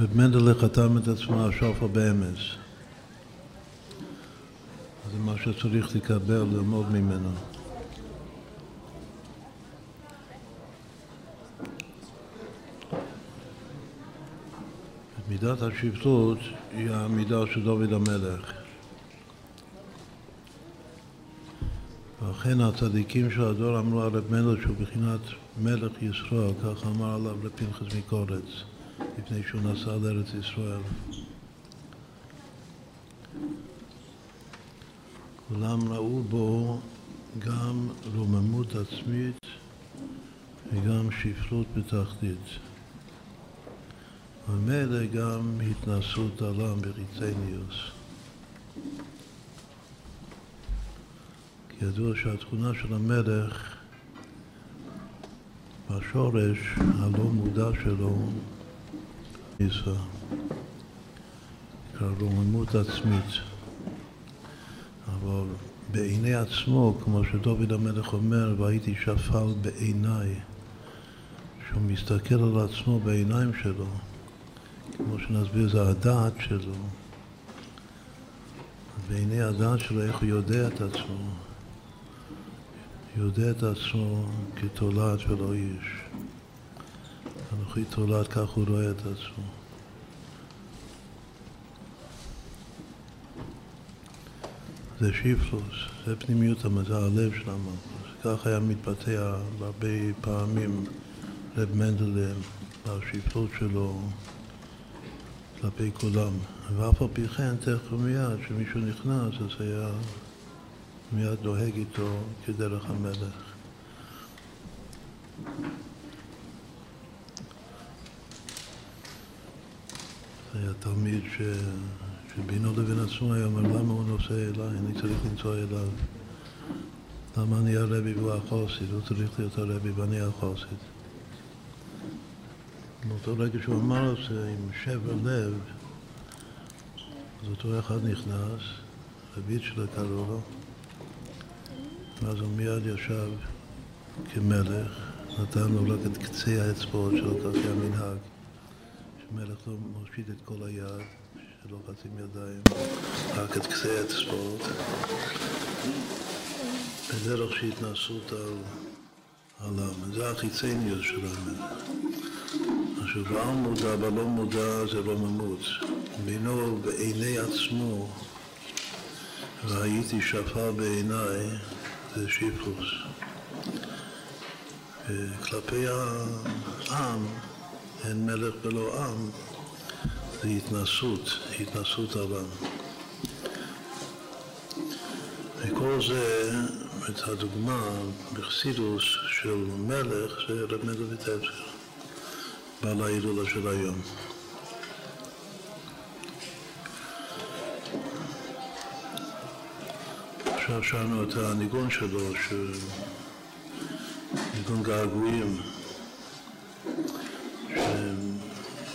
רב מנדלה חתם את עצמו השופר באמץ. זה מה שצריך לקבל, ללמוד ממנו. מידת השפטות היא המידה של דוד המלך. ואכן הצדיקים של הדור אמרו על רב מלך שהוא בחינת מלך ישראל, כך אמר עליו לפנחס מקורץ, לפני שהוא נסע לארץ ישראל. כולם ראו בו גם רוממות עצמית וגם שפלות בתחתית. ומילא גם התנסות עולם בריצניוס. כי ידוע שהתכונה של המלך בשורש הלא מודע שלו ניסה, נקרא רוממות עצמית. אבל בעיני עצמו, כמו שדוד המלך אומר, והייתי שפל בעיניי, שהוא מסתכל על עצמו בעיניים שלו, כמו שנסביר, זה הדעת שלו. בעיני הדעת שלו, איך הוא יודע את עצמו. יודע את עצמו כתולעת ולא איש. אנוכי תולעת, כך הוא רואה את עצמו. זה שיפלוס, זה פנימיות, זה הלב של המלכוס. כך היה מתבטא הרבה פעמים רב מנדלם בשיפלות שלו כלפי כולם. ואף על פי כן, תכף מיד, כשמישהו נכנס, אז היה מיד נוהג איתו כדרך המלך. היה תלמיד ש... שבינו לבין עצמו היה אומר, למה הוא נוסע אליי? אני צריך לנסוע אליו. למה אני הרבי והוא החוסית? הוא צריך להיות הרבי ואני החוסית. באותו רגע שהוא אמר את זה עם שבר לב, אז אותו אחד נכנס, רבית שלו קראו לו, ואז הוא מיד ישב כמלך, נתן לו רק את קצה האצבעות שלו, כך היה שמלך לא מושיט את כל היד, שלוחצים ידיים, רק את קצה האצבעות, בדרך של התנסות על עליו. זה החיצניוס של המלך. עכשיו, בעל מודע, בלא מודע זה לא ממוץ. בינו ובעיני עצמו, והייתי שפר בעיניי, זה שיפוס. כלפי העם, אין מלך ולא עם, זה התנסות, התנסות עליו. וכל זה, את הדוגמה בחסידוס של מלך, זה רב מנדל ויטבסקי, בעל ההילולה של היום. עכשיו שאלנו את הניגון שלו, ניגון געגועים,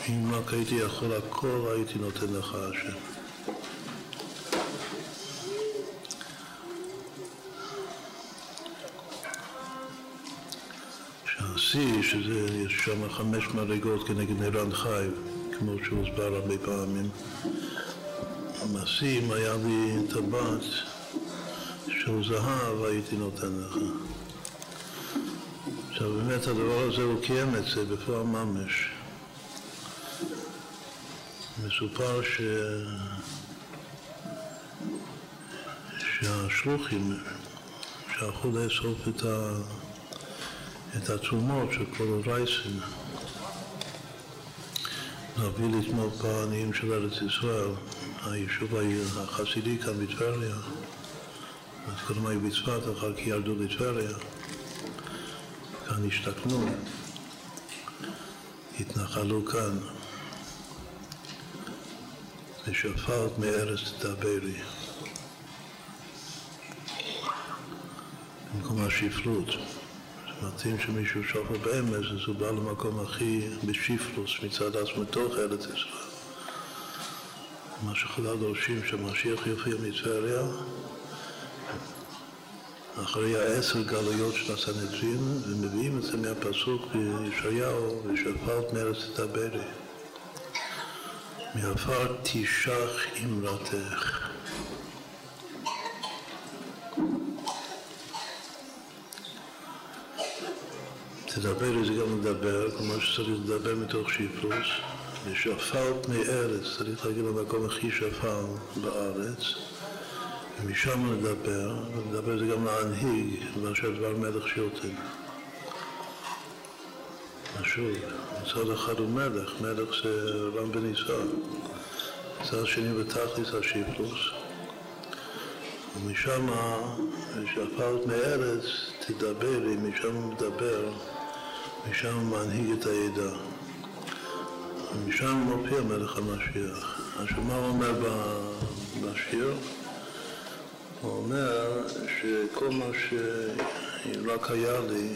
שאם רק הייתי יכול הכל הייתי נותן לך השם. שהשיא, שזה, יש שם חמש מדרגות כנגד נירן חי, כמו שהוסבר הרבה פעמים. אם היה לי טבעת של זהב, הייתי נותן לך. עכשיו באמת הדבר הזה הוא קיים את זה בפועל ממש. מסופר ש... שהשלוחים שהלכו לאסוף את, ה... את התרומות של כל הרייסים להביא לתמוך בעניים של ארץ ישראל, היישוב החסידי כאן בטבריה. קודם היו בצפת, אחר כך ירדו לטבריה. כאן השתכנו, התנחלו כאן. ושפט מארץ תדברי. במקום השפלות. מתאים שמישהו שופר באמץ, אז הוא בא למקום הכי בשפלוס מצד עצמו מתוך ארץ ישראל. מה שחז"ל דורשים שהמשיח יופיע מטבריה אחרי העשר גלויות של הסנהדרין, ומביאים את זה מהפסוק בישעיהו, ושפלת מארץ תדברי. מעפר תשח אמרתך. תדבר זה גם לדבר, כלומר שצריך לדבר מתוך שיפוס, ושפלת מארץ, צריך להגיד למקום הכי שפל בארץ, ומשם לדבר, ולדבר זה גם להנהיג, מאשר דבר מלך שילטן. שוב, מצד אחד הוא מלך, מלך זה רם בניסן, מצד שני בתכלית השיפלוס, ומשם, שפלת מארץ, תדברי, משם מדבר, משם מנהיג את העדה. ומשם מופיע מלך המשיח. עכשיו מה הוא אומר בשיר? הוא אומר שכל מה שרק היה לי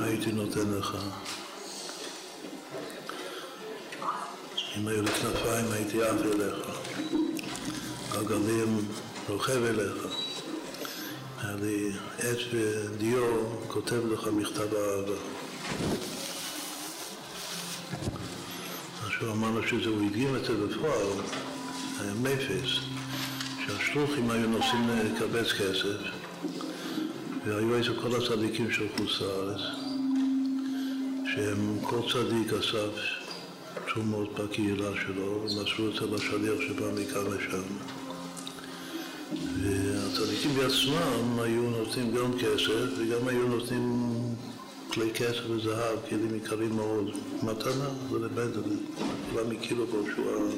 הייתי נותן לך. אם היו לי כנפיים הייתי עף אליך, גלגלים רוכב אליך. היה לי עץ ודיו, כותב לך מכתב אהבה. עכשיו אמרנו שזה, הוא הדגים את זה בפועל, היה מפס, שהשלוחים היו נוסעים לקבץ כסף, והיו איזה כל הצדיקים של חוץ לארץ, שהם, כל צדיק אסף תרומות בקהילה שלו, ומסרו את זה לשליח שבא מכאן לשם. והצדיקים בעצמם היו נותנים גם כסף וגם היו נותנים כלי כסף וזהב, כלים יקרים מאוד, מתנה, זה לבד, כולם הכירו בו שהוא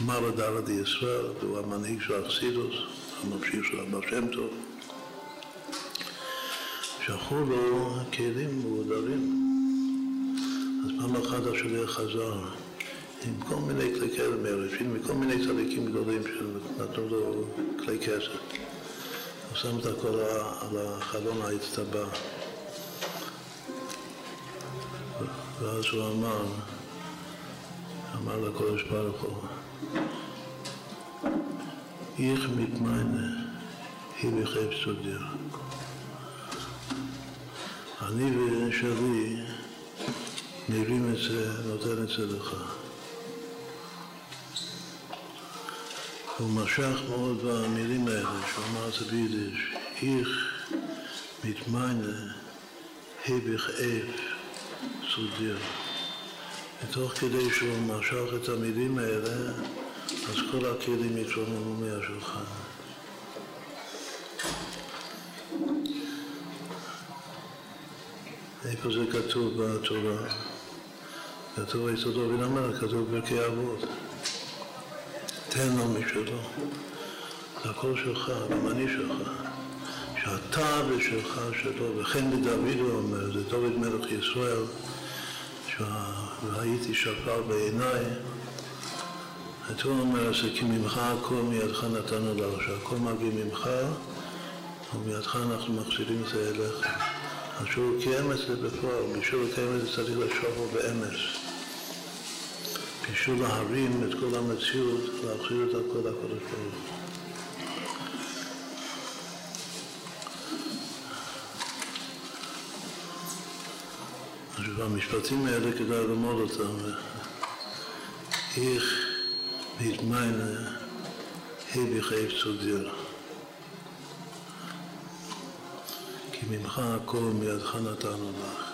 המרא דרא דישראל, והוא המנהיג של האכסידוס, הממשיך של אבא שם טוב. שלחו לו כלים מעודרים. אז פעם אחת השליח חזר עם כל מיני כלי כסף מרשים, מכל מיני צדיקים גדולים שנתנו לו כלי כסף. הוא שם את הכל על החלון האצטבה. ואז הוא אמר, אמר לקודש ברוך הוא, איך מתמיינה היא בחייב סודיר. אני ושלי נראים את זה, נותן את זה לך. הוא משך מאוד במילים האלה, שהוא אמר את זה ביידיש, איך מתמיינה היבך אב סודיר. ותוך כדי שהוא משך את המילים האלה, אז כל הכלים יתרוממו מהשולחן. איפה זה כתוב בתורה? כתוב יסודו בן המלך, כתוב בפרקי אבות. תן לו משלו. זה הכל שלך, גם אני שלך. שאתה ושלך שלו, וכן בדוד הוא אומר, זה דוד מלך ישראל, והייתי שפר בעיניי, הוא אומר, זה כי ממך הכל מידך נתנו לך, שהכל מגיע ממך, ומידך אנחנו מחזירים את זה אליך. אז שהוא קיים את זה בפועל, בשביל לקיים את זה צריך לשאול באמץ. בשביל להרים את כל המציאות, להחזיר את הכל לקודש ברוך הוא. אז המשפטים האלה כדאי ללמוד אותם. איך מתמיינה היא בחייב סודיר. כי ממך הכל מידך נתנו לך.